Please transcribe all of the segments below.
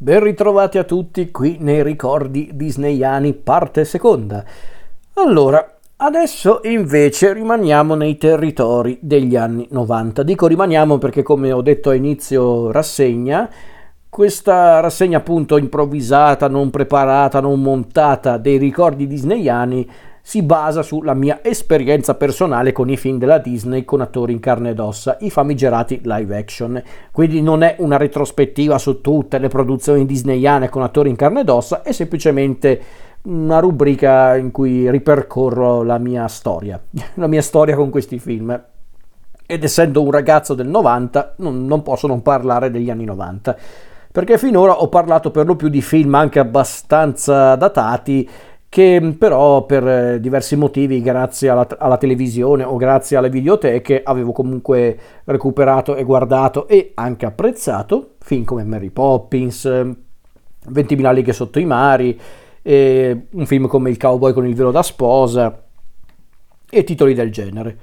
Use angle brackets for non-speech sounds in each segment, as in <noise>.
Ben ritrovati a tutti qui nei ricordi disneyani parte seconda. Allora, adesso invece rimaniamo nei territori degli anni 90. Dico rimaniamo perché come ho detto a inizio rassegna, questa rassegna appunto improvvisata, non preparata, non montata dei ricordi disneyani si basa sulla mia esperienza personale con i film della Disney con attori in carne ed ossa, i famigerati live action. Quindi non è una retrospettiva su tutte le produzioni disneyane con attori in carne ed ossa, è semplicemente una rubrica in cui ripercorro la mia storia, <laughs> la mia storia con questi film. Ed essendo un ragazzo del 90, non, posso non parlare degli anni 90 perché finora ho parlato per lo più di film anche abbastanza datati che però per eh, diversi motivi, grazie alla, alla, televisione o grazie alle videoteche, avevo comunque recuperato e guardato e anche apprezzato film come Mary Poppins, 20.000 leghe sotto i mari, un film come Il cowboy con il velo da sposa e titoli del genere.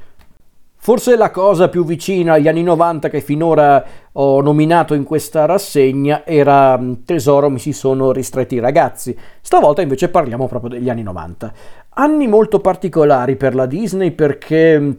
Forse la cosa più vicina agli anni 90 che finora ho nominato in questa rassegna era mm, Tesoro mi si sono ristretti i ragazzi. Stavolta invece parliamo proprio degli anni 90. Anni molto particolari per la Disney perché mm,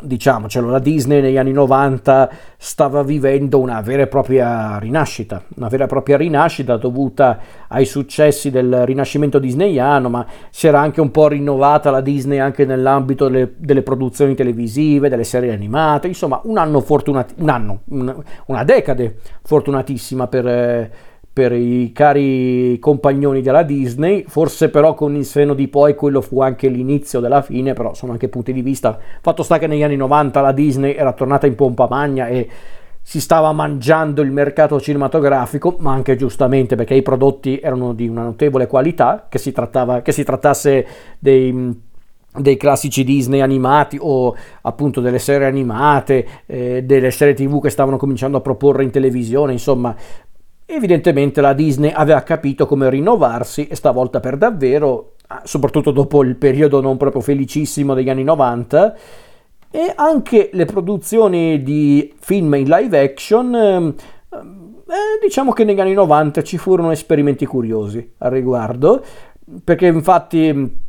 diciamocelo, la Disney negli anni 90 stava vivendo una vera e propria rinascita, una vera e propria rinascita dovuta ai successi del rinascimento disneyano, ma si era anche un po' rinnovata la Disney anche nell'ambito delle, delle produzioni televisive, delle serie animate, insomma un anno fortunatissimo, un anno, una, una decade fortunatissima per... Eh, per i cari compagnoni della Disney, forse però con il seno di poi quello fu anche l'inizio della fine, però sono anche punti di vista. Fatto sta che negli anni 90 la Disney era tornata in pompa magna e si stava mangiando il mercato cinematografico, ma anche giustamente perché i prodotti erano di una notevole qualità, che si, trattava, che si trattasse dei dei classici Disney animati o appunto delle serie animate, eh, delle serie tv che stavano cominciando a proporre in televisione, insomma Evidentemente la Disney aveva capito come rinnovarsi e stavolta per davvero, ah, soprattutto dopo il periodo non proprio felicissimo degli anni 90, e anche le produzioni di film in live action, ehm, eh, diciamo che negli anni 90 ci furono esperimenti curiosi al riguardo, perché infatti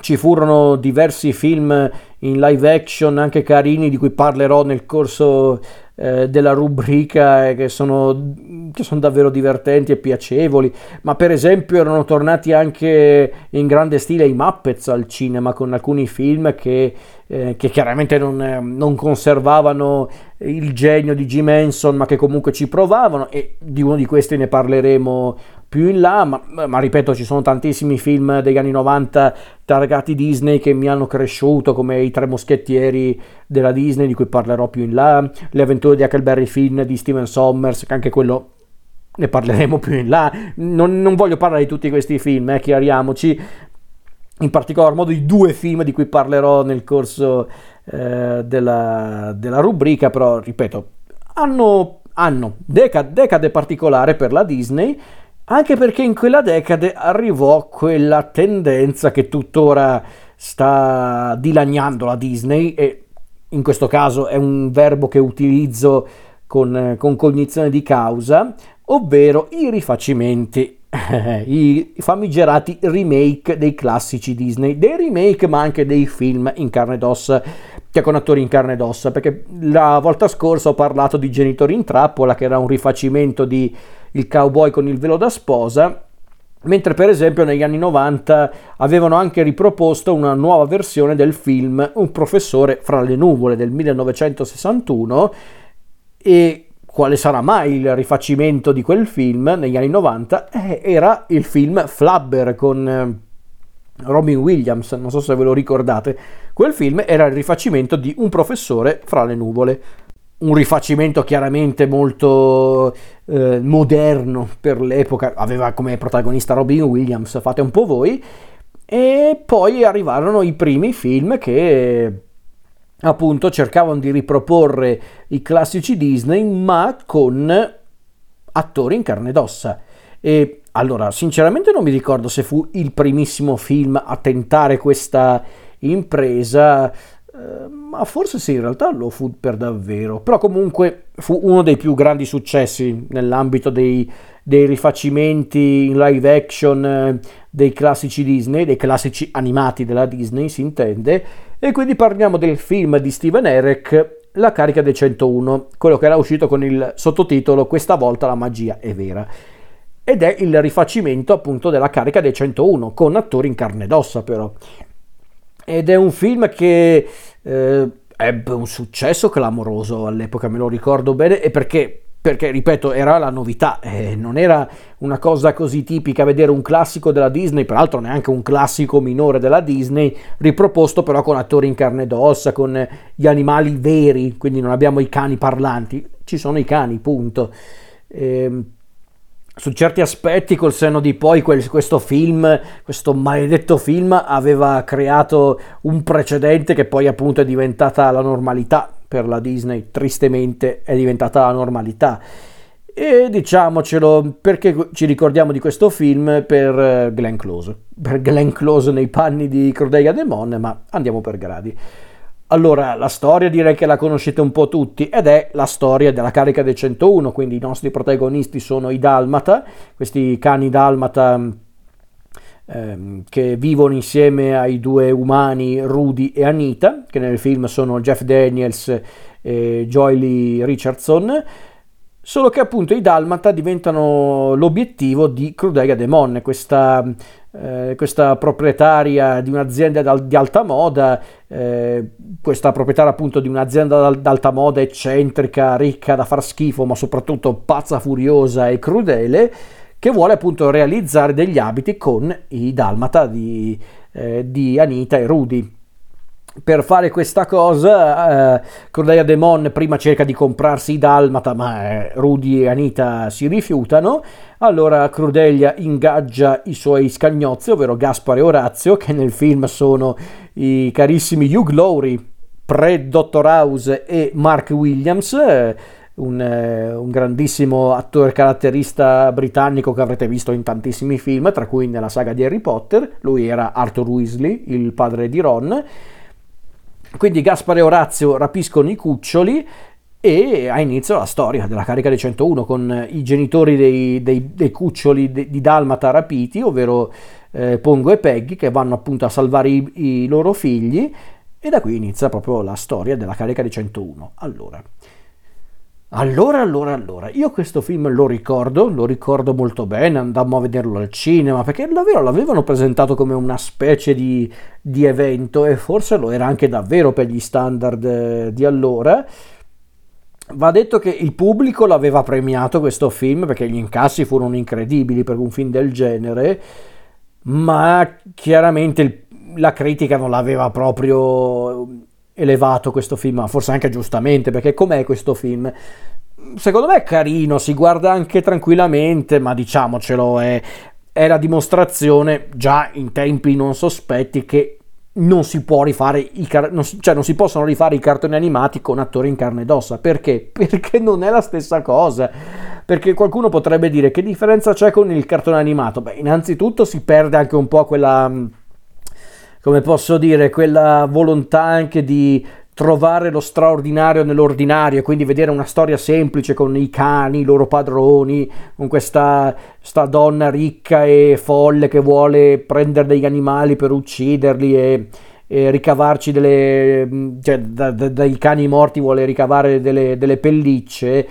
ci furono diversi film in live action anche carini di cui parlerò nel corso eh, della rubrica che sono, che sono davvero divertenti e piacevoli, ma per esempio erano tornati anche in grande stile i Muppets al cinema con alcuni film che, eh, che chiaramente non, non, conservavano il genio di Jim Henson, ma che comunque ci provavano e di uno di questi ne parleremo più in là, ma, ma, ripeto, ci sono tantissimi film degli anni 90 targati Disney che mi hanno cresciuto, come I Tre Moschettieri della Disney, di cui parlerò più in là, Le avventure di Huckleberry Finn di Steven Sommers, che anche quello ne parleremo più in là. Non, non voglio parlare di tutti questi film, eh, chiariamoci, in particolar modo i due film di cui parlerò nel corso eh, della, della rubrica, però ripeto, hanno, hanno decade, decade particolare per la Disney anche perché in quella decade arrivò quella tendenza che tuttora sta dilaniando la Disney e in questo caso è un verbo che utilizzo con, con cognizione di causa, ovvero i rifacimenti <laughs> i famigerati remake dei classici Disney, dei remake ma anche dei film in carne ed ossa, che con attori in carne ed ossa, perché la volta scorsa ho parlato di Genitori in trappola, che era un rifacimento di il cowboy con il velo da sposa, mentre per esempio negli anni 90 avevano anche riproposto una nuova versione del film Un professore fra le nuvole del 1961 e quale sarà mai il rifacimento di quel film negli anni 90 eh, era il film Flubber con eh, Robin Williams, non so se ve lo ricordate, quel film era il rifacimento di Un professore fra le nuvole. Un rifacimento chiaramente molto eh, moderno per l'epoca, aveva come protagonista Robin Williams, fate un po' voi, e poi arrivarono i primi film che appunto cercavano di riproporre i classici Disney ma con attori in carne ed ossa. E allora, sinceramente non mi ricordo se fu il primissimo film a tentare questa impresa, eh, ma forse sì, in realtà lo fu per davvero. Però comunque fu uno dei più grandi successi nell'ambito dei, dei rifacimenti in live action eh, dei classici Disney, dei classici animati della Disney si intende, e quindi parliamo del film di Steven Eric La carica dei 101, quello che era uscito con il sottotitolo Questa volta la magia è vera. Ed è il rifacimento appunto della carica dei 101, con attori in carne ed ossa però. Ed è un film che eh, ebbe un successo clamoroso all'epoca, me lo ricordo bene, e perché perché ripeto era la novità, eh, non era una cosa così tipica vedere un classico della Disney, peraltro neanche un classico minore della Disney, riproposto però con attori in carne ed ossa, con gli animali veri, quindi non abbiamo i cani parlanti, ci sono i cani, punto. Eh, su certi aspetti, col senno di poi, quel, questo film, questo maledetto film, aveva creato un precedente che poi appunto è diventata la normalità per la Disney, tristemente è diventata la normalità. E diciamocelo, perché ci ricordiamo di questo film per eh, Glenn Close, per Glenn Close nei panni di Cordelia Demon, ma andiamo per gradi. Allora, la storia direi che la conoscete un po' tutti ed è la storia della carica del 101, quindi i nostri protagonisti sono i Dalmata, questi cani Dalmata ehm, che vivono insieme ai due umani Rudy e Anita, che nel film sono Jeff Daniels e Joy Richardson, solo che appunto i Dalmata diventano l'obiettivo di Crudelia Demon, questa, eh, questa proprietaria di un'azienda di alta moda, eh, questa proprietaria appunto di un'azienda d'alta moda eccentrica, ricca da far schifo, ma soprattutto pazza, furiosa e crudele, che vuole appunto realizzare degli abiti con i dalmata di, eh, di Anita e Rudy. Per fare questa cosa, eh, Cordelia Demon prima cerca di comprarsi i dalmata, ma eh, Rudy e Anita si rifiutano. Allora Crudelia ingaggia i suoi scagnozzi, ovvero Gaspare e Orazio, che nel film sono i carissimi Hugh Laurie, pre-Dottor House e Mark Williams. Eh, un, eh, un, grandissimo attore caratterista britannico che avrete visto in tantissimi film, tra cui nella saga di Harry Potter. Lui era Arthur Weasley, il padre di Ron. Quindi Gaspare e Orazio rapiscono i cuccioli e ha inizio la storia della carica dei 101 con i genitori dei, dei, dei cuccioli di, di Dalmata rapiti, ovvero eh, Pongo e Peggy, che vanno appunto a salvare i, i loro figli. E da qui inizia proprio la storia della carica dei 101. Allora, allora, allora, allora, io questo film lo ricordo, lo ricordo molto bene, andammo a vederlo al cinema, perché davvero l'avevano presentato come una specie di, di evento e forse lo era anche davvero per gli standard eh, di allora. Va detto che il pubblico l'aveva premiato questo film perché gli incassi furono incredibili per un film del genere, ma chiaramente il, la critica non l'aveva proprio elevato questo film, forse anche giustamente, perché com'è questo film? Secondo me è carino, si guarda anche tranquillamente, ma diciamocelo, è, è la dimostrazione già in tempi non sospetti che non si car- non si, cioè non si possono rifare i cartoni animati con attori in carne ed ossa perché? <laughs> Perché non è la stessa cosa. Perché qualcuno potrebbe dire che differenza c'è con il cartone animato? Beh, innanzitutto si perde anche un po' quella come posso dire, quella volontà anche di trovare lo straordinario nell'ordinario, quindi vedere una storia semplice con i cani, i loro padroni, con questa, donna ricca e folle che vuole prendere degli animali per ucciderli e, e ricavarci delle... cioè da, da, dai cani morti vuole ricavare delle, delle pellicce.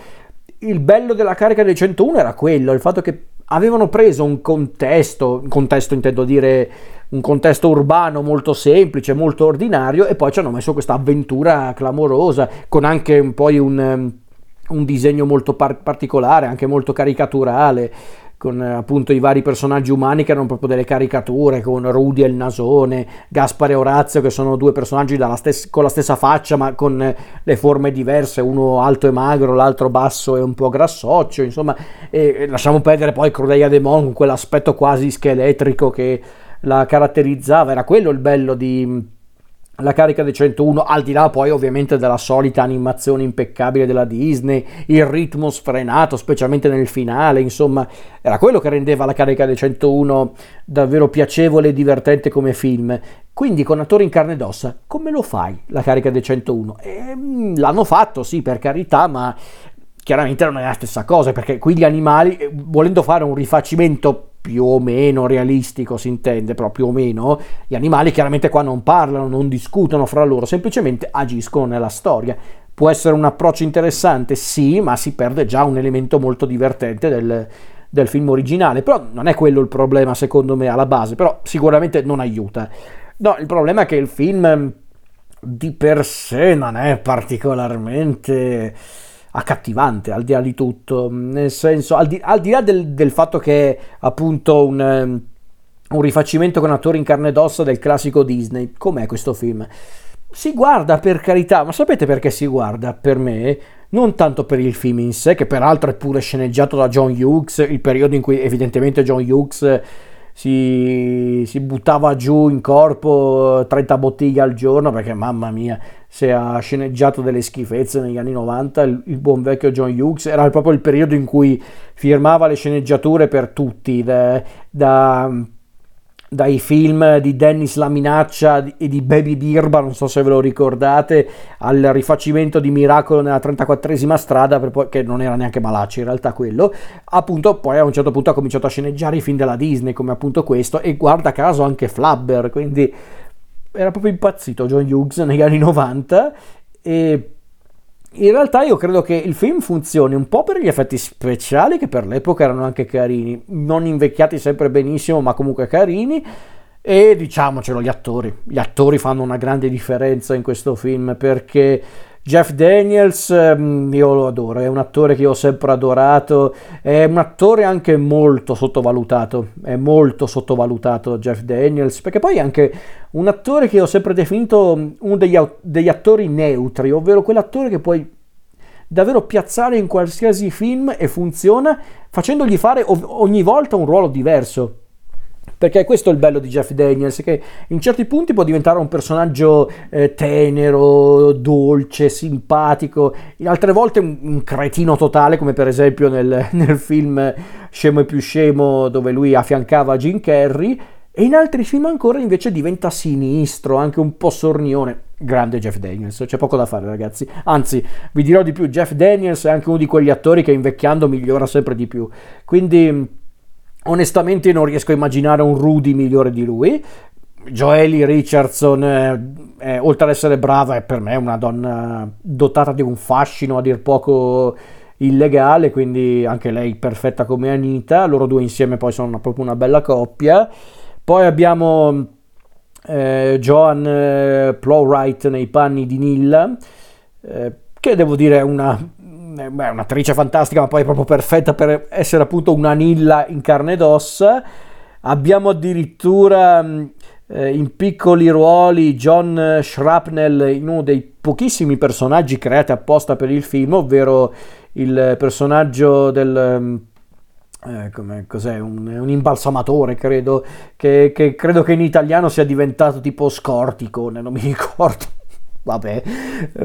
Il bello della carica del 101 era quello, il fatto che avevano preso un contesto, un contesto intendo dire un contesto urbano molto semplice, molto ordinario e poi ci hanno messo questa avventura clamorosa con anche poi un, um, un disegno molto par- particolare, anche molto caricaturale con appunto i vari personaggi umani che erano proprio delle caricature, con Rudy e il nasone, Gaspare e Orazio che sono due personaggi stes- con la stessa faccia ma con le forme diverse, uno alto e magro, l'altro basso e un po' grassoccio, insomma, e lasciamo perdere poi Crudelia Demon con quell'aspetto quasi scheletrico che la caratterizzava, era quello il bello di la carica dei 101, al di là poi ovviamente della solita animazione impeccabile della Disney, il ritmo sfrenato, specialmente nel finale, insomma, era quello che rendeva la carica dei 101 davvero piacevole e divertente come film. Quindi con attori in carne ed ossa, come lo fai la carica dei 101? E, mm, l'hanno fatto, sì, per carità, ma chiaramente non è la stessa cosa, perché qui gli animali, eh, volendo fare un rifacimento più o meno realistico, si intende, però più o meno, gli animali chiaramente qua non parlano, non discutono fra loro, semplicemente agiscono nella storia. Può essere un approccio interessante, sì, ma si perde già un elemento molto divertente del, del film originale, però non è quello il problema secondo me alla base, però sicuramente non aiuta. No, il problema è che il film di per sé non è particolarmente accattivante al di là di tutto, nel senso al di, al di là del, del, fatto che è appunto un, um, un rifacimento con attori in carne ed ossa del classico Disney, com'è questo film? Si guarda per carità, ma sapete perché si guarda per me? Non tanto per il film in sé, che peraltro è pure sceneggiato da John Hughes, il periodo in cui evidentemente John Hughes si, si, buttava giù in corpo 30 bottiglie al giorno perché mamma mia se ha sceneggiato delle schifezze negli anni 90 il, il, buon vecchio John Hughes era proprio il periodo in cui firmava le sceneggiature per tutti da, da dai film di Dennis La Minaccia e di Baby Birba, non so se ve lo ricordate, al rifacimento di Miracolo nella 34esima strada, poi, che non era neanche malaccio in realtà quello, appunto poi a un certo punto ha cominciato a sceneggiare i film della Disney come appunto questo e guarda caso anche Flubber, quindi era proprio impazzito John Hughes negli anni 90 e in realtà io credo che il film funzioni un po' per gli effetti speciali che per l'epoca erano anche carini, non invecchiati sempre benissimo ma comunque carini e diciamocelo gli attori, gli attori fanno una grande differenza in questo film perché Jeff Daniels, ehm, io lo adoro, è un attore che io ho sempre adorato, è un attore anche molto sottovalutato, è molto sottovalutato Jeff Daniels, perché poi è anche un attore che ho sempre definito uno degli, degli attori neutri, ovvero quell'attore che puoi davvero piazzare in qualsiasi film e funziona facendogli fare ogni volta un ruolo diverso. Perché questo è il bello di Jeff Daniels, che in certi punti può diventare un personaggio eh, tenero, dolce, simpatico, in altre volte un, un cretino totale, come per esempio nel, <laughs> nel film Scemo e più scemo, dove lui affiancava Jim Carrey, e in altri film ancora invece diventa sinistro, anche un po' sornione. Grande Jeff Daniels, c'è poco da fare ragazzi. Anzi, vi dirò di più, Jeff Daniels è anche uno di quegli attori che invecchiando migliora sempre di più. Quindi onestamente non riesco a immaginare un Rudy migliore di lui. Joely Richardson, eh, eh, oltre ad essere brava, è per me una donna dotata di un fascino a dir poco illegale, quindi anche lei perfetta come Anita. Loro due insieme poi sono una, proprio una bella coppia. Poi abbiamo eh, Joan eh, Plowright nei panni di Nilla, eh, che devo dire è una è un'attrice fantastica, ma poi proprio perfetta per essere appunto una Nilla in carne ed ossa. Abbiamo addirittura mm, eh, in piccoli ruoli John Shrapnel in uno dei pochissimi personaggi creati apposta per il film, ovvero il personaggio del... Mm, eh, cos'è? Un, un, imbalsamatore, credo, che, che credo che in italiano sia diventato tipo scortico, non mi <laughs> ricordo vabbè,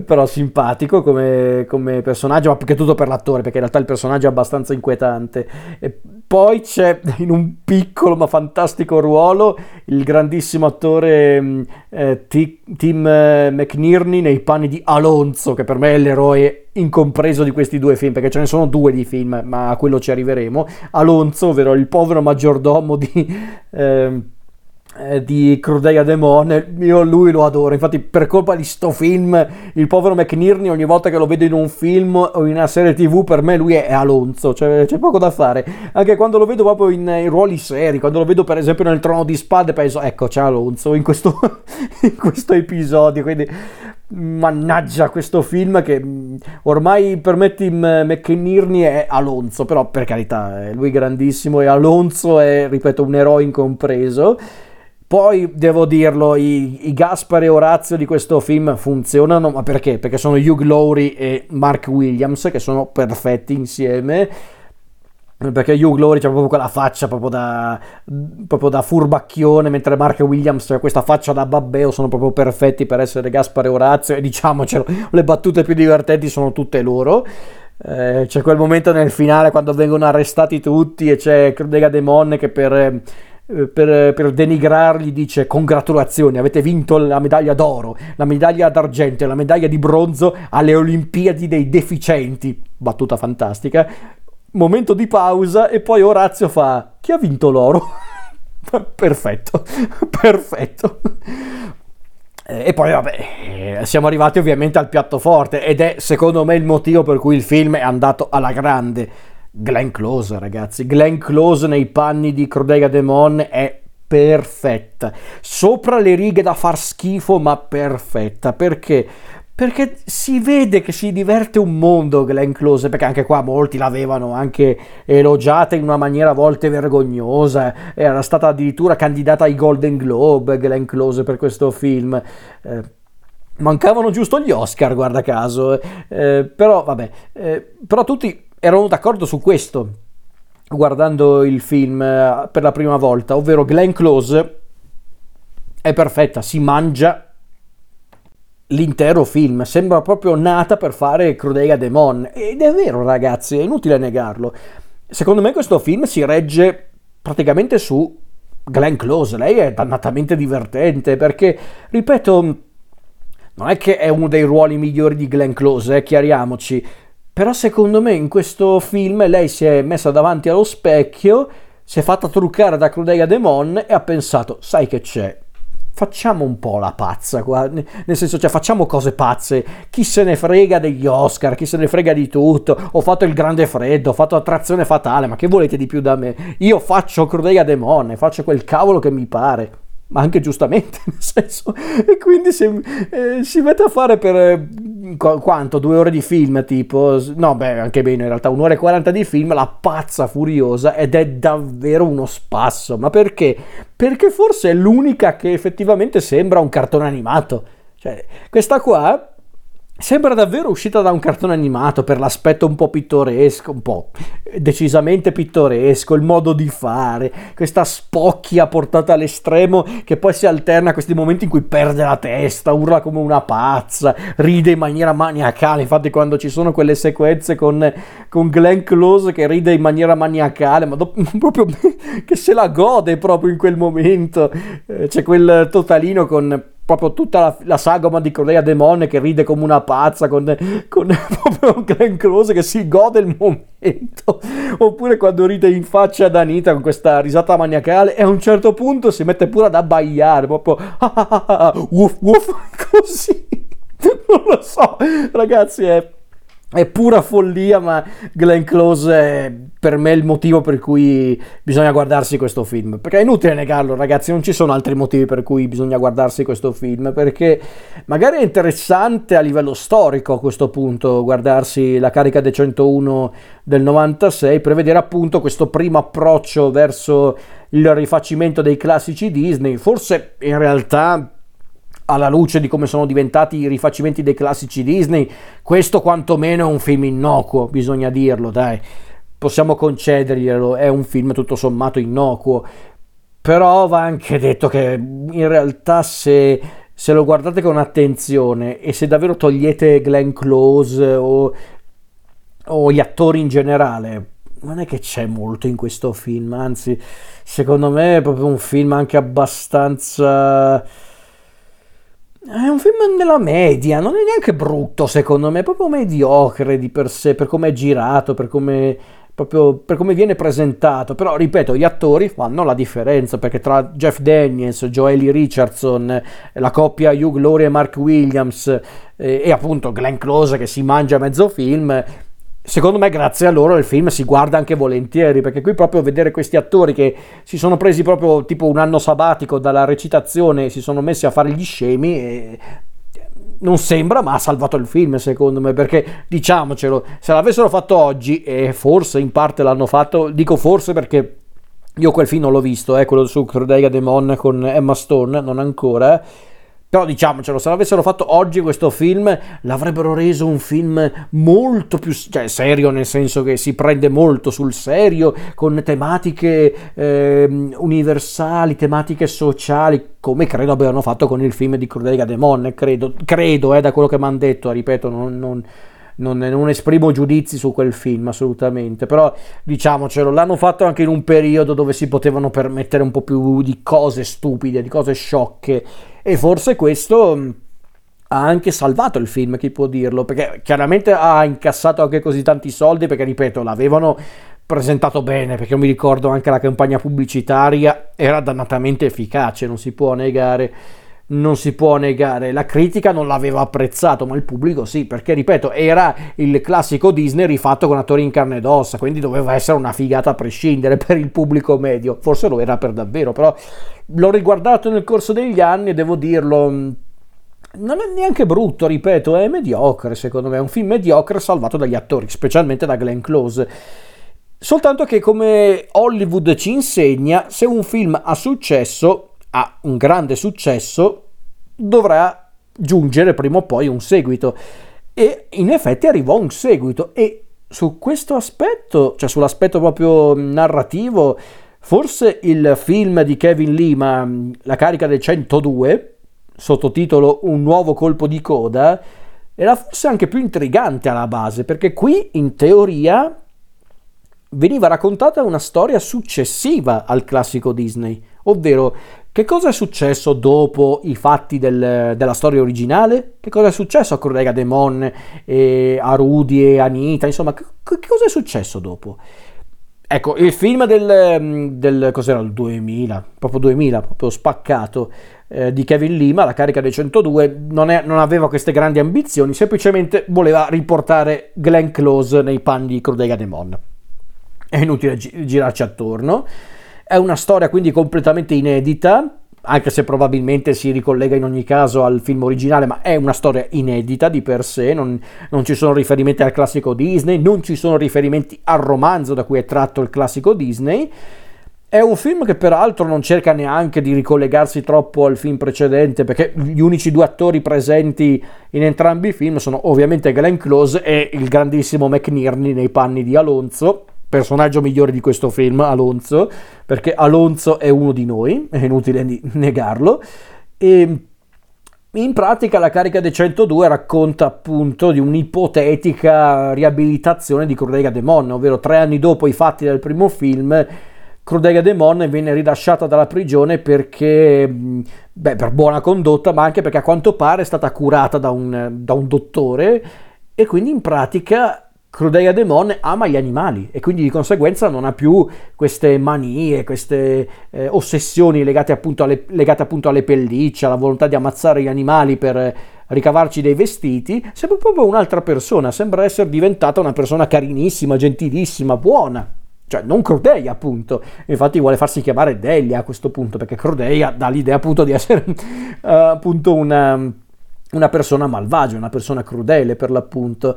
però simpatico come, come, personaggio, ma più che tutto per l'attore, perché in realtà il personaggio è abbastanza inquietante. E poi c'è in un piccolo ma fantastico ruolo il grandissimo attore mm, eh, Tim eh, nei panni di Alonso, che per me è l'eroe incompreso di questi due film, perché ce ne sono due di film, ma a quello ci arriveremo. Alonso, ovvero il povero maggiordomo di... Eh, di Crudelia Demone, io lui lo adoro, infatti per colpa di sto film, il povero McNearney ogni volta che lo vedo in un film o in una serie tv per me lui è Alonso, cioè c'è poco da fare, anche quando lo vedo proprio in, in ruoli seri, quando lo vedo per esempio nel Trono di Spade penso ecco c'è Alonso in questo, <laughs> in questo episodio, quindi mannaggia questo film che mm, ormai per me Tim McNearney è Alonso, però per carità, lui grandissimo e Alonso è, ripeto, un eroe incompreso. Poi devo dirlo, i, i Gaspar e Orazio di questo film funzionano, ma perché? Perché sono Hugh Laurie e Mark Williams che sono perfetti insieme. Perché Hugh Laurie c'ha proprio quella faccia proprio da, proprio da furbacchione, mentre Mark Williams ha questa faccia da babbeo, sono proprio perfetti per essere Gaspar e Orazio. E diciamocelo, le battute più divertenti sono tutte loro. Eh, c'è quel momento nel finale quando vengono arrestati tutti e c'è Crudega Demon che per per, per, denigrarli dice congratulazioni, avete vinto la medaglia d'oro, la medaglia d'argento e la medaglia di bronzo alle Olimpiadi dei deficienti. Battuta fantastica. Momento di pausa e poi Orazio fa chi ha vinto l'oro? <laughs> perfetto, <laughs> perfetto. E poi vabbè, siamo arrivati ovviamente al piatto forte ed è secondo me il motivo per cui il film è andato alla grande Glenn Close, ragazzi. Glenn Close nei panni di Crodega Demon è perfetta. Sopra le righe da far schifo, ma perfetta. Perché? Perché si vede che si diverte un mondo Glenn Close, perché anche qua molti l'avevano anche elogiata in una maniera a volte vergognosa, era stata addirittura candidata ai Golden Globe Glenn Close per questo film. Eh, mancavano giusto gli Oscar, guarda caso, eh, però vabbè, eh, però tutti erano d'accordo su questo guardando il film eh, per la prima volta, ovvero Glenn Close è perfetta, si mangia l'intero film, sembra proprio nata per fare Crudega Demon ed è vero ragazzi, è inutile negarlo. Secondo me questo film si regge praticamente su Glenn Close, lei è dannatamente divertente perché, ripeto, non è che è uno dei ruoli migliori di Glenn Close, eh, chiariamoci, però secondo me in questo film lei si è messa davanti allo specchio, si è fatta truccare da Crudelia Demon e ha pensato, sai che c'è? Facciamo un po' la pazza qua, nel senso, cioè facciamo cose pazze. Chi se ne frega degli Oscar, chi se ne frega di tutto. Ho fatto il grande freddo, ho fatto attrazione fatale, ma che volete di più da me? Io faccio Crudelia Demon, faccio quel cavolo che mi pare ma anche giustamente, <laughs> nel senso, e quindi si, eh, si mette a fare per eh, quanto? Due ore di film, tipo, no, beh, anche bene, in realtà un'ora e quaranta di film, la pazza furiosa, ed è davvero uno spasso, ma perché? Perché forse è l'unica che effettivamente sembra un cartone animato, cioè, questa qua Sembra davvero uscita da un cartone animato per l'aspetto un po' pittoresco, un po' decisamente pittoresco, il modo di fare, questa spocchia portata all'estremo che poi si alterna a questi momenti in cui perde la testa, urla come una pazza, ride in maniera maniacale. Infatti, quando ci sono quelle sequenze con, con Glenn Close che ride in maniera maniacale, ma dopo, <laughs> proprio che se la gode proprio in quel momento, eh, c'è quel totalino con proprio tutta la, la sagoma di Correa Demone che ride come una pazza con, con <laughs> proprio Glenn Close che si gode il momento. Oppure quando ride in faccia ad Anita con questa risata maniacale e a un certo punto si mette pure ad abbaiare proprio ah, ah, ah, uff uff così. Non lo so ragazzi è è pura follia, ma Glenn Close è per me il motivo per cui bisogna guardarsi questo film. Perché è inutile negarlo, ragazzi, non ci sono altri motivi per cui bisogna guardarsi questo film. Perché magari è interessante a livello storico a questo punto guardarsi la carica dei 101 del 96 per vedere appunto questo primo approccio verso il rifacimento dei classici Disney. Forse in realtà alla luce di come sono diventati i rifacimenti dei classici Disney, questo quantomeno è un film innocuo, bisogna dirlo, dai. Possiamo concederglielo, è un film tutto sommato innocuo. Però va anche detto che in realtà se, se lo guardate con attenzione e se davvero togliete Glenn Close o, o gli attori in generale, non è che c'è molto in questo film, anzi, secondo me è proprio un film anche abbastanza è un film nella media, non è neanche brutto secondo me, è proprio mediocre di per sé, per come è girato, per come, per come viene presentato. Però, ripeto, gli attori fanno la differenza, perché tra Jeff Daniels, Joely Richardson, la coppia Hugh Laurie e Mark Williams eh, e appunto Glenn Close che si mangia mezzo film, secondo me grazie a loro il film si guarda anche volentieri perché qui proprio vedere questi attori che si sono presi proprio tipo un anno sabbatico dalla recitazione e si sono messi a fare gli scemi e non sembra ma ha salvato il film secondo me perché diciamocelo se l'avessero fatto oggi e forse in parte l'hanno fatto dico forse perché io quel film non l'ho visto eh, quello su Crudelia Demon con Emma Stone non ancora però diciamocelo, se l'avessero fatto oggi questo film, l'avrebbero reso un film molto più cioè, serio, nel senso che si prende molto sul serio, con tematiche eh, universali, tematiche sociali, come credo abbiano fatto con il film di Cordelia Demon, credo, credo eh, da quello che mi hanno detto, ripeto, non, non non, non, esprimo giudizi su quel film assolutamente, però diciamocelo, l'hanno fatto anche in un periodo dove si potevano permettere un po' più di cose stupide, di cose sciocche e forse questo mm, ha anche salvato il film, chi può dirlo, perché chiaramente ha incassato anche così tanti soldi perché ripeto, l'avevano presentato bene, perché io mi ricordo anche la campagna pubblicitaria era dannatamente efficace, non si può negare non si può negare, la critica non l'aveva apprezzato, ma il pubblico sì, perché ripeto, era il classico Disney rifatto con attori in carne ed ossa, quindi doveva essere una figata a prescindere <laughs> per il pubblico medio, forse lo era per davvero, però l'ho riguardato nel corso degli anni e devo dirlo, mm, non è neanche brutto, ripeto, è mediocre secondo me, è un film mediocre salvato dagli attori, specialmente da Glenn Close. Soltanto che come Hollywood ci insegna, se un film ha successo, ha un grande successo, dovrà giungere prima o poi un seguito. E in effetti arrivò un seguito e su questo aspetto, cioè sull'aspetto proprio narrativo, forse il film di Kevin Lima, La carica del 102, sottotitolo Un nuovo colpo di coda, era forse anche più intrigante alla base, perché qui in teoria veniva raccontata una storia successiva al classico Disney, ovvero che cosa è successo dopo i fatti del, della storia originale? Che cosa è successo a Correga Demon, e a Rudy e Anita? Insomma, che, che cosa è successo dopo? Ecco, il film del, del cos'era il 2000, proprio 2000, proprio spaccato, eh, di Kevin Lima, la carica dei 102, non, è, non, aveva queste grandi ambizioni, semplicemente voleva riportare Glenn Close nei panni di Crudega Demon. È inutile gi- girarci attorno. È una storia quindi completamente inedita, anche se probabilmente si ricollega in ogni caso al film originale, ma è una storia inedita di per sé, non, non, ci sono riferimenti al classico Disney, non ci sono riferimenti al romanzo da cui è tratto il classico Disney. È un film che peraltro non cerca neanche di ricollegarsi troppo al film precedente, perché gli unici due attori presenti in entrambi i film sono ovviamente Glenn Close e il grandissimo McNearney nei panni di Alonso personaggio migliore di questo film, Alonso, perché Alonso è uno di noi, è inutile negarlo, e in pratica la carica dei 102 racconta appunto di un'ipotetica riabilitazione di Crudega Demon, ovvero tre anni dopo i fatti del primo film, Crudega Demon viene rilasciata dalla prigione perché, beh, per buona condotta, ma anche perché a quanto pare è stata curata da un, da un dottore. E quindi in pratica Crudelia Demon ama gli animali e quindi di conseguenza non ha più queste manie, queste eh, ossessioni legate appunto, alle, legate appunto alle pellicce, alla volontà di ammazzare gli animali per ricavarci dei vestiti, sembra proprio un'altra persona, sembra essere diventata una persona carinissima, gentilissima, buona. Cioè, non Crodeia, appunto. Infatti vuole farsi chiamare Delia a questo punto, perché Crodeia dà l'idea appunto di essere uh, appunto una, una persona malvagia, una persona crudele per l'appunto.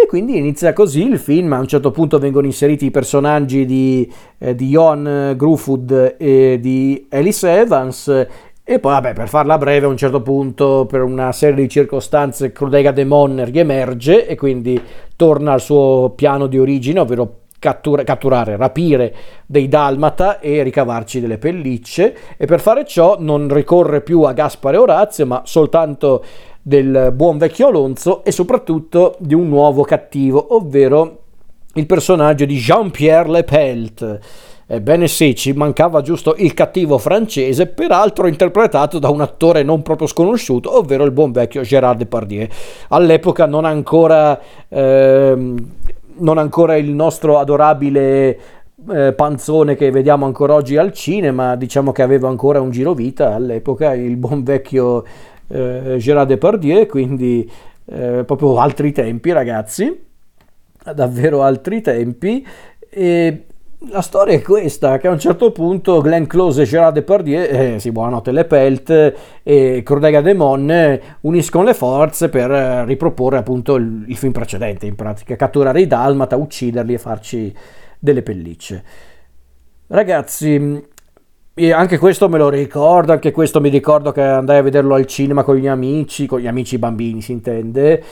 E quindi inizia così il film, a un certo punto vengono inseriti i personaggi di, eh, di Johan Grufud e di Alice Evans. E poi vabbè per farla breve a un certo punto per una serie di circostanze Crudega Demon riemerge e quindi torna al suo piano di origine, ovvero cattura, catturare, rapire dei dalmata e ricavarci delle pellicce. E per fare ciò non ricorre più a Gaspare Orazio ma soltanto del buon vecchio Alonso e soprattutto di un nuovo cattivo, ovvero il personaggio di Jean-Pierre Lepelt. Ebbene sì, ci mancava giusto il cattivo francese, peraltro interpretato da un attore non proprio sconosciuto, ovvero il buon vecchio Gérard Depardieu. All'epoca non ancora, ehm, non ancora il nostro adorabile eh, panzone che vediamo ancora oggi al cinema, diciamo che aveva ancora un giro vita all'epoca, il buon vecchio eh, Gérard Depardieu, quindi eh, proprio altri tempi ragazzi, davvero altri tempi. E la storia è questa, che a un certo punto Glenn Close e Gérard Depardieu, eh, sì, buonanotte le Pelt e Cordega Demon uniscono le forze per riproporre appunto il, il, film precedente, in pratica, catturare i Dalmata, ucciderli e farci delle pellicce. Ragazzi, e anche questo me lo ricordo, anche questo mi ricordo che andai a vederlo al cinema con gli amici, con gli amici bambini si intende,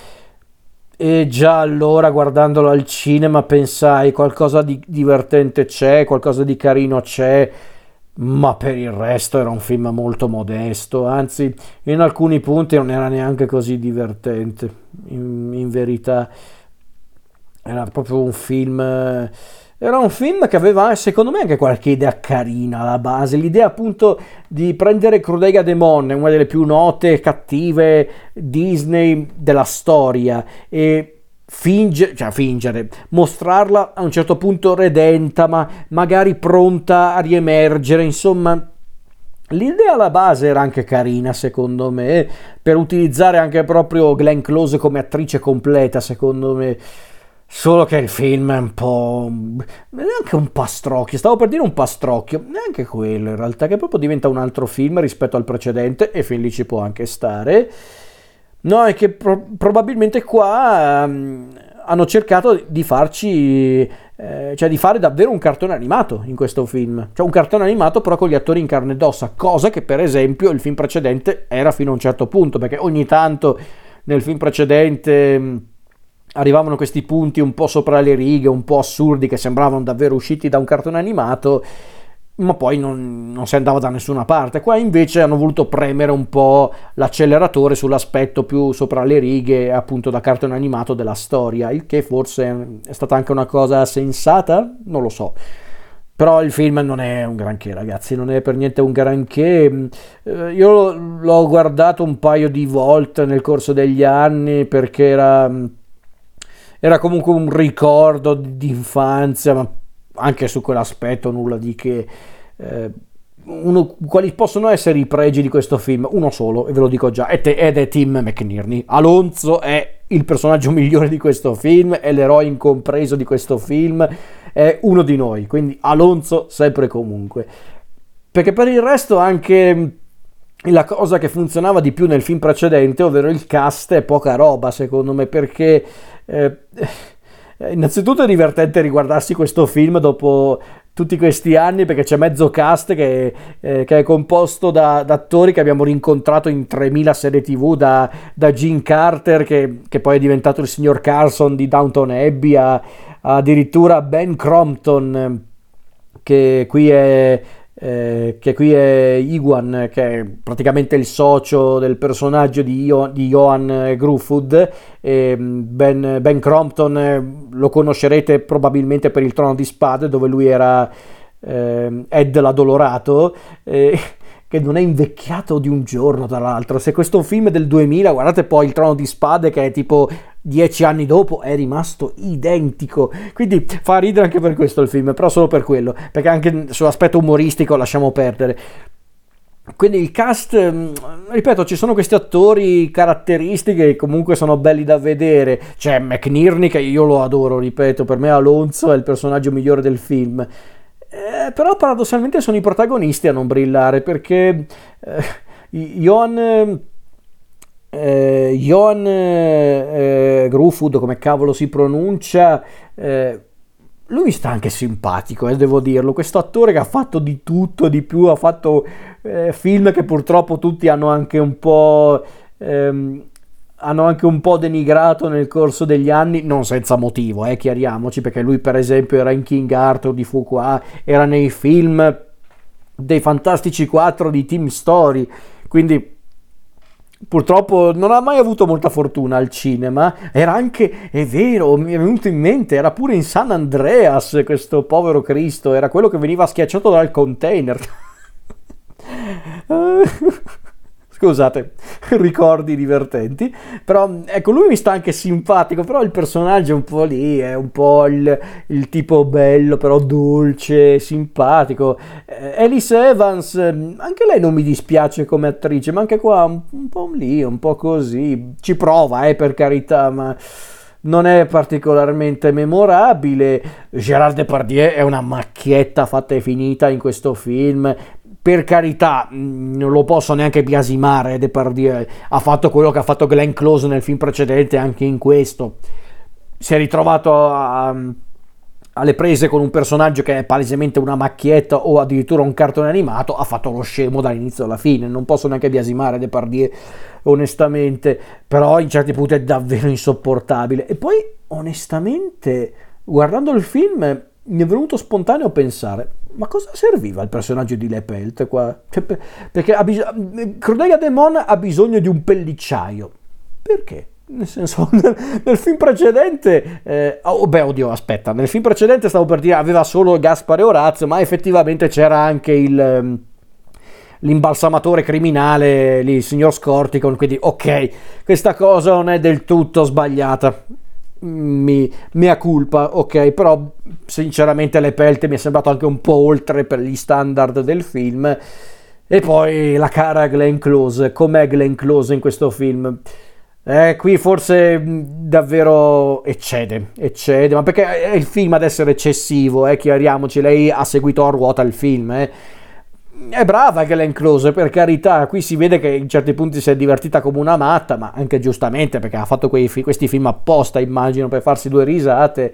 e già allora guardandolo al cinema pensai qualcosa di divertente c'è, qualcosa di carino c'è, ma per il resto era un film molto modesto, anzi in alcuni punti non era neanche così divertente, in, in verità. Era proprio un film... Era un film che aveva secondo me anche qualche idea carina alla base, l'idea appunto di prendere Crudega Demon, una delle più note cattive Disney della storia, e fingere, cioè fingere, mostrarla a un certo punto redenta, ma magari pronta a riemergere, insomma. L'idea alla base era anche carina, secondo me, per utilizzare anche proprio Glenn Close come attrice completa, secondo me. Solo che il film è un po'. neanche un pastrocchio. Stavo per dire un pastrocchio, neanche quello in realtà, che proprio diventa un altro film rispetto al precedente, e fin lì ci può anche stare. No, è che pro- probabilmente qua um, hanno cercato di farci, eh, cioè di fare davvero un cartone animato in questo film. Cioè un cartone animato però con gli attori in carne ed ossa, cosa che per esempio il film precedente era fino a un certo punto, perché ogni tanto nel film precedente mm, arrivavano questi punti un po' sopra le righe, un po' assurdi, che sembravano davvero usciti da un cartone animato ma poi non, non, si andava da nessuna parte. Qua invece hanno voluto premere un po' l'acceleratore sull'aspetto più sopra le righe, appunto da cartone animato della storia, il che forse è stata anche una cosa sensata, non lo so. Però il film non è un granché, ragazzi, non è per niente un granché. Eh, io l'ho guardato un paio di volte nel corso degli anni perché era, era comunque un ricordo di infanzia, ma anche su quell'aspetto nulla di che... Eh, uno, quali possono essere i pregi di questo film? Uno solo, e ve lo dico già, ed è Tim McNearney. Alonso è il personaggio migliore di questo film, è l'eroe incompreso di questo film, è uno di noi, quindi Alonso sempre e comunque. Perché per il resto anche la cosa che funzionava di più nel film precedente, ovvero il cast, è poca roba secondo me, perché... Eh, eh, innanzitutto è divertente riguardarsi questo film dopo tutti questi anni perché c'è mezzo cast che, eh, che è composto da, da, attori che abbiamo rincontrato in 3000 serie tv da, da Gene Carter che, che, poi è diventato il signor Carson di Downton Abbey a, addirittura Ben Crompton che qui è eh, che qui è Iguan, che è praticamente il socio del personaggio di, Io, di Johan Grufwood. ben, ben, Crompton eh, lo conoscerete probabilmente per il Trono di Spade, dove lui era eh, Ed l'Adolorato. Eh, <laughs> che non è invecchiato di un giorno, tra l'altro. Se questo film è del 2000, guardate poi il Trono di Spade, che è tipo dieci anni dopo, è rimasto identico. Quindi fa ridere anche per questo il film, però solo per quello, perché anche sull'aspetto umoristico lasciamo perdere. Quindi il cast, mm, ripeto, ci sono questi attori caratteristiche che comunque sono belli da vedere. C'è McNearney che io lo adoro, ripeto, per me Alonso è il personaggio migliore del film. Eh, però paradossalmente sono i protagonisti a non brillare perché eh, Johan, eh, Johan eh, Grufud, come cavolo si pronuncia, eh, lui mi sta anche simpatico, eh, devo dirlo. Questo attore che ha fatto di tutto, di più, ha fatto eh, film che purtroppo tutti hanno anche un po'... Ehm, hanno anche un po' denigrato nel corso degli anni, non senza motivo, eh, chiariamoci, perché lui per esempio era in King Arthur di Fuqua, era nei film dei Fantastici 4 di Team Story, quindi purtroppo non ha mai avuto molta fortuna al cinema, era anche, è vero, mi è venuto in mente, era pure in San Andreas questo povero Cristo, era quello che veniva schiacciato dal container. <laughs> <laughs> Scusate, <laughs> ricordi divertenti. Però ecco, lui mi sta anche simpatico, però il personaggio è un po' lì, è un po' il, il tipo bello, però dolce, simpatico. Eh, Alice Evans, anche lei non mi dispiace come attrice, ma anche qua un, un po' lì, un po' così. Ci prova, eh, per carità, ma non è particolarmente memorabile. Gerard Depardieu è una macchietta fatta e finita in questo film per carità, mm, non lo posso neanche biasimare Depardieu, ha fatto quello che ha fatto Glenn Close nel film precedente anche in questo. Si è ritrovato a, alle prese con un personaggio che è palesemente una macchietta o addirittura un cartone animato, ha fatto lo scemo dall'inizio alla fine. Non posso neanche biasimare Depardieu, onestamente, però in certi punti è davvero insopportabile. E poi, onestamente, guardando il film, mi è venuto spontaneo pensare, ma cosa serviva il personaggio di Lepelt qua? Cioè, perché ha bis- Cordelia Demon ha bisogno di un pellicciaio. Perché? Nel senso, <laughs> nel, nel film precedente, eh, oh, beh, oddio, aspetta, nel film precedente stavo per dire aveva solo Gaspare Orazio, ma effettivamente c'era anche il ehm, l'imbalsamatore criminale, lì, il signor Scorticon, quindi ok, questa cosa non è del tutto sbagliata. Mi, mia colpa, ok, però sinceramente le pelte mi è sembrato anche un po' oltre per gli standard del film. E poi la cara Glenn Close, com'è Glenn Close in questo film? Eh, qui forse davvero eccede, eccede, ma perché è il film ad essere eccessivo, eh, chiariamoci, lei ha seguito a ruota il film, eh. È brava Glenn Close, per carità, qui si vede che in certi punti si è divertita come una matta, ma anche giustamente perché ha fatto quei, questi film apposta, immagino, per farsi due risate,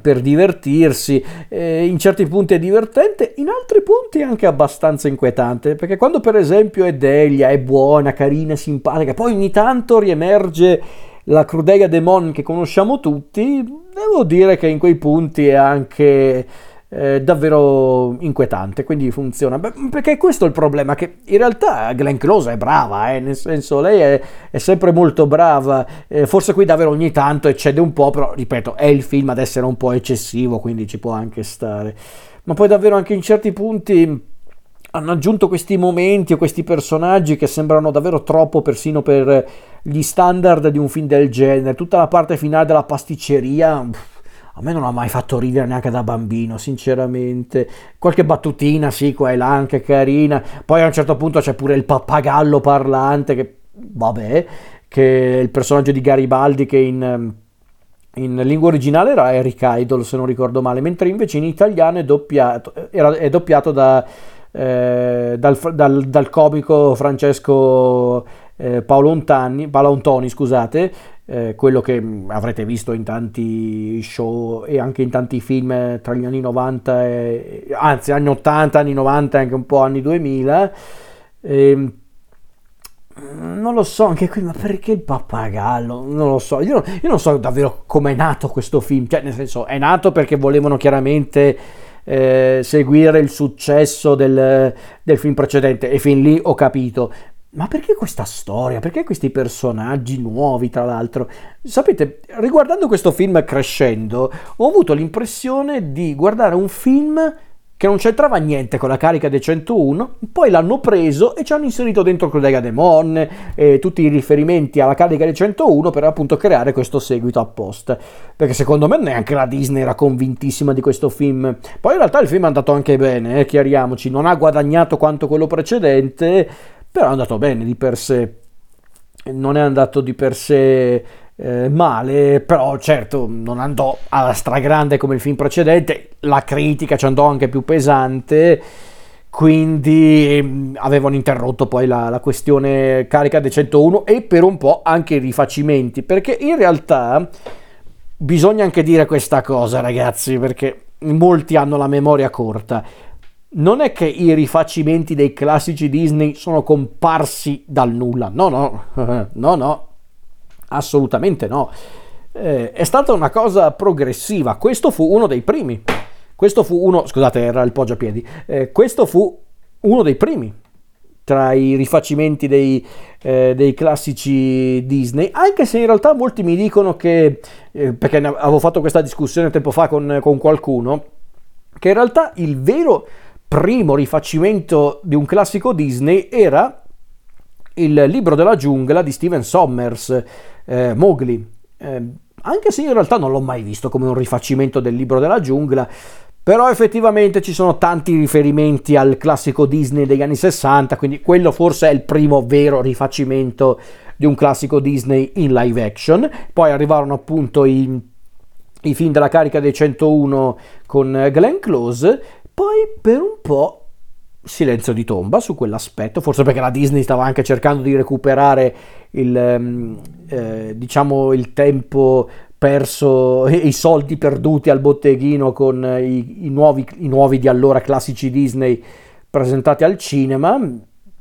per divertirsi. Eh, in certi punti è divertente, in altri punti è anche abbastanza inquietante, perché quando per esempio è deglia, è buona, carina, simpatica, poi ogni tanto riemerge la Crudelia Demon che conosciamo tutti, devo dire che in quei punti è anche eh, davvero inquietante, quindi funziona. Beh, perché questo è il problema, che in realtà Glenn Close è brava, eh, nel senso lei è, è sempre molto brava, eh, forse qui davvero ogni tanto eccede un po', però ripeto, è il film ad essere un po' eccessivo, quindi ci può anche stare. Ma poi davvero anche in certi punti hanno aggiunto questi momenti o questi personaggi che sembrano davvero troppo persino per gli standard di un film del genere. Tutta la parte finale della pasticceria a me non ha mai fatto ridere neanche da bambino, sinceramente. Qualche battutina, sì, qua e là, anche carina. Poi a un certo punto c'è pure il pappagallo parlante, che vabbè, che è il personaggio di Garibaldi che in, in lingua originale era Eric Idol, se non ricordo male, mentre invece in italiano è doppiato, era, è doppiato da, eh, dal, dal, dal, comico Francesco eh, Paolo, Ontani, Paolo Ontoni, scusate, eh, quello che mm, avrete visto in tanti show e anche in tanti film tra gli anni 90, e, anzi anni 80, anni 90 e anche un po' anni 2000. E, ehm, non lo so anche qui, ma perché il pappagallo? Non lo so, io, io non so davvero come è nato questo film, cioè nel senso è nato perché volevano chiaramente eh, seguire il successo del, del, film precedente e fin lì ho capito, ma perché questa storia? Perché questi personaggi nuovi, tra l'altro? Sapete, riguardando questo film crescendo, ho avuto l'impressione di guardare un film che non c'entrava niente con la carica dei 101, poi l'hanno preso e ci hanno inserito dentro Crodega Demon e tutti i riferimenti alla carica dei 101 per appunto creare questo seguito apposta. Perché secondo me neanche la Disney era convintissima di questo film. Poi in realtà il film è andato anche bene, eh, chiariamoci, non ha guadagnato quanto quello precedente, però è andato bene di per sé, non è andato di per sé eh, male, però certo non andò alla stragrande come il film precedente, la critica ci andò anche più pesante, quindi mm, avevano interrotto poi la, la questione carica dei 101 e per un po' anche i rifacimenti, perché in realtà bisogna anche dire questa cosa ragazzi, perché molti hanno la memoria corta non è che i rifacimenti dei classici Disney sono comparsi dal nulla, no, no, <laughs> no, no, assolutamente no. Eh, è stata una cosa progressiva, questo fu uno dei primi. Questo fu uno, scusate, era il poggiapiedi. Eh, questo fu uno dei primi tra i rifacimenti dei, eh, dei, classici Disney, anche se in realtà molti mi dicono che, eh, perché avevo fatto questa discussione tempo fa con, con qualcuno, che in realtà il vero primo rifacimento di un classico Disney era il libro della giungla di Steven Sommers, eh, Mowgli. Eh, anche se in realtà non l'ho mai visto come un rifacimento del libro della giungla, però effettivamente ci sono tanti riferimenti al classico Disney degli anni 60, quindi quello forse è il primo vero rifacimento di un classico Disney in live action. Poi arrivarono appunto i, i film della carica dei 101 con Glenn Close poi per un po' silenzio di tomba su quell'aspetto, forse perché la Disney stava anche cercando di recuperare il, ehm, eh, diciamo, il tempo perso, i soldi perduti al botteghino con i, i, nuovi, i nuovi di allora classici Disney presentati al cinema,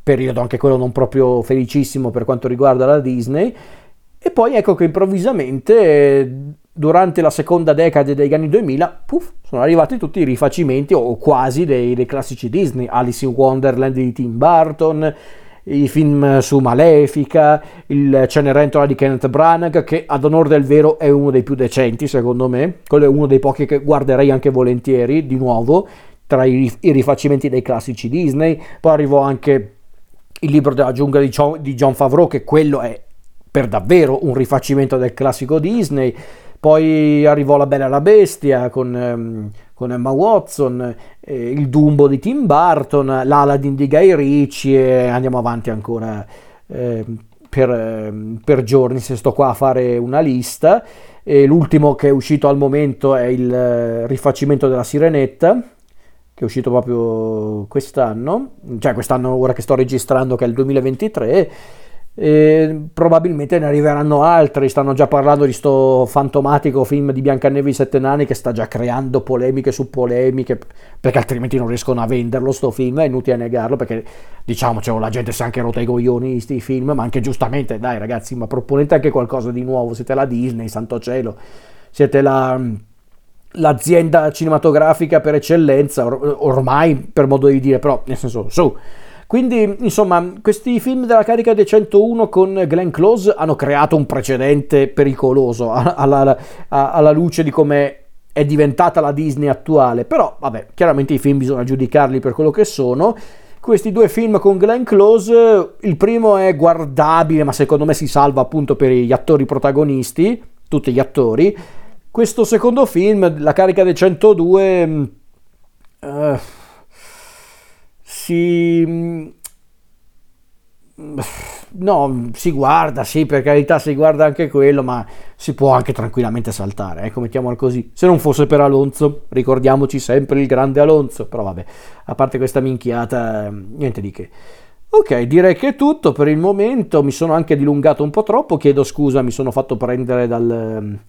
periodo anche quello non proprio felicissimo per quanto riguarda la Disney, e poi ecco che improvvisamente durante la seconda decade degli anni 2000, puff, sono arrivati tutti i rifacimenti o quasi dei, dei classici Disney, Alice in Wonderland di Tim Burton, i film su Malefica, il Cenerentola di Kenneth Branagh, che ad onore del vero è uno dei più decenti secondo me, quello è uno dei pochi che guarderei anche volentieri, di nuovo, tra i, i rifacimenti dei classici Disney, poi arrivò anche il libro della giungla di John, di John Favreau, che quello è per davvero un rifacimento del classico Disney, poi arrivò La Bella e la Bestia con, ehm, con Emma Watson, eh, il Dumbo di Tim Burton, l'Aladdin di Guy Ritchie e andiamo avanti ancora eh, per, ehm, per, giorni se sto qua a fare una lista. E l'ultimo che è uscito al momento è il eh, rifacimento della Sirenetta, che è uscito proprio quest'anno, cioè quest'anno ora che sto registrando che è il 2023 e probabilmente ne arriveranno altri. Stanno già parlando di sto fantomatico film di Biancaneve e i Sette Nani che sta già creando polemiche su polemiche, perché altrimenti non riescono a venderlo. Sto film è inutile negarlo perché diciamo cioè, la gente si è anche rotta i coglioni sti film, ma anche giustamente, dai ragazzi, ma proponete anche qualcosa di nuovo. Siete la Disney, santo cielo, siete la l'azienda cinematografica per eccellenza, or- ormai per modo di dire, però nel senso, su. Quindi, insomma, questi film della carica dei 101 con Glenn Close hanno creato un precedente pericoloso alla, alla luce di come è diventata la Disney attuale. Però, vabbè, chiaramente i film bisogna giudicarli per quello che sono. Questi due film con Glenn Close, il primo è guardabile, ma secondo me si salva appunto per gli attori protagonisti, tutti gli attori. Questo secondo film, La carica dei 102... Uh, si... Mm, no, si guarda, sì, per carità si guarda anche quello, ma si può anche tranquillamente saltare, ecco, mettiamolo così. Se non fosse per Alonso, ricordiamoci sempre il grande Alonso, però vabbè, a parte questa minchiata, niente di che. Ok, direi che è tutto per il momento, mi sono anche dilungato un po' troppo, chiedo scusa, mi sono fatto prendere dal,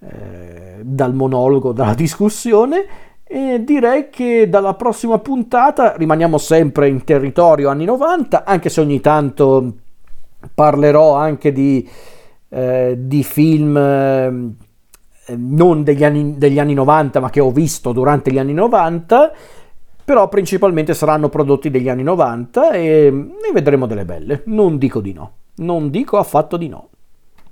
eh, dal monologo, dalla discussione e direi che dalla prossima puntata rimaniamo sempre in territorio anni 90, anche se ogni tanto parlerò anche di, eh, di film eh, non degli anni, degli anni 90, ma che ho visto durante gli anni 90 però principalmente saranno prodotti degli anni 90 e ne vedremo delle belle, non dico di no, non dico affatto di no.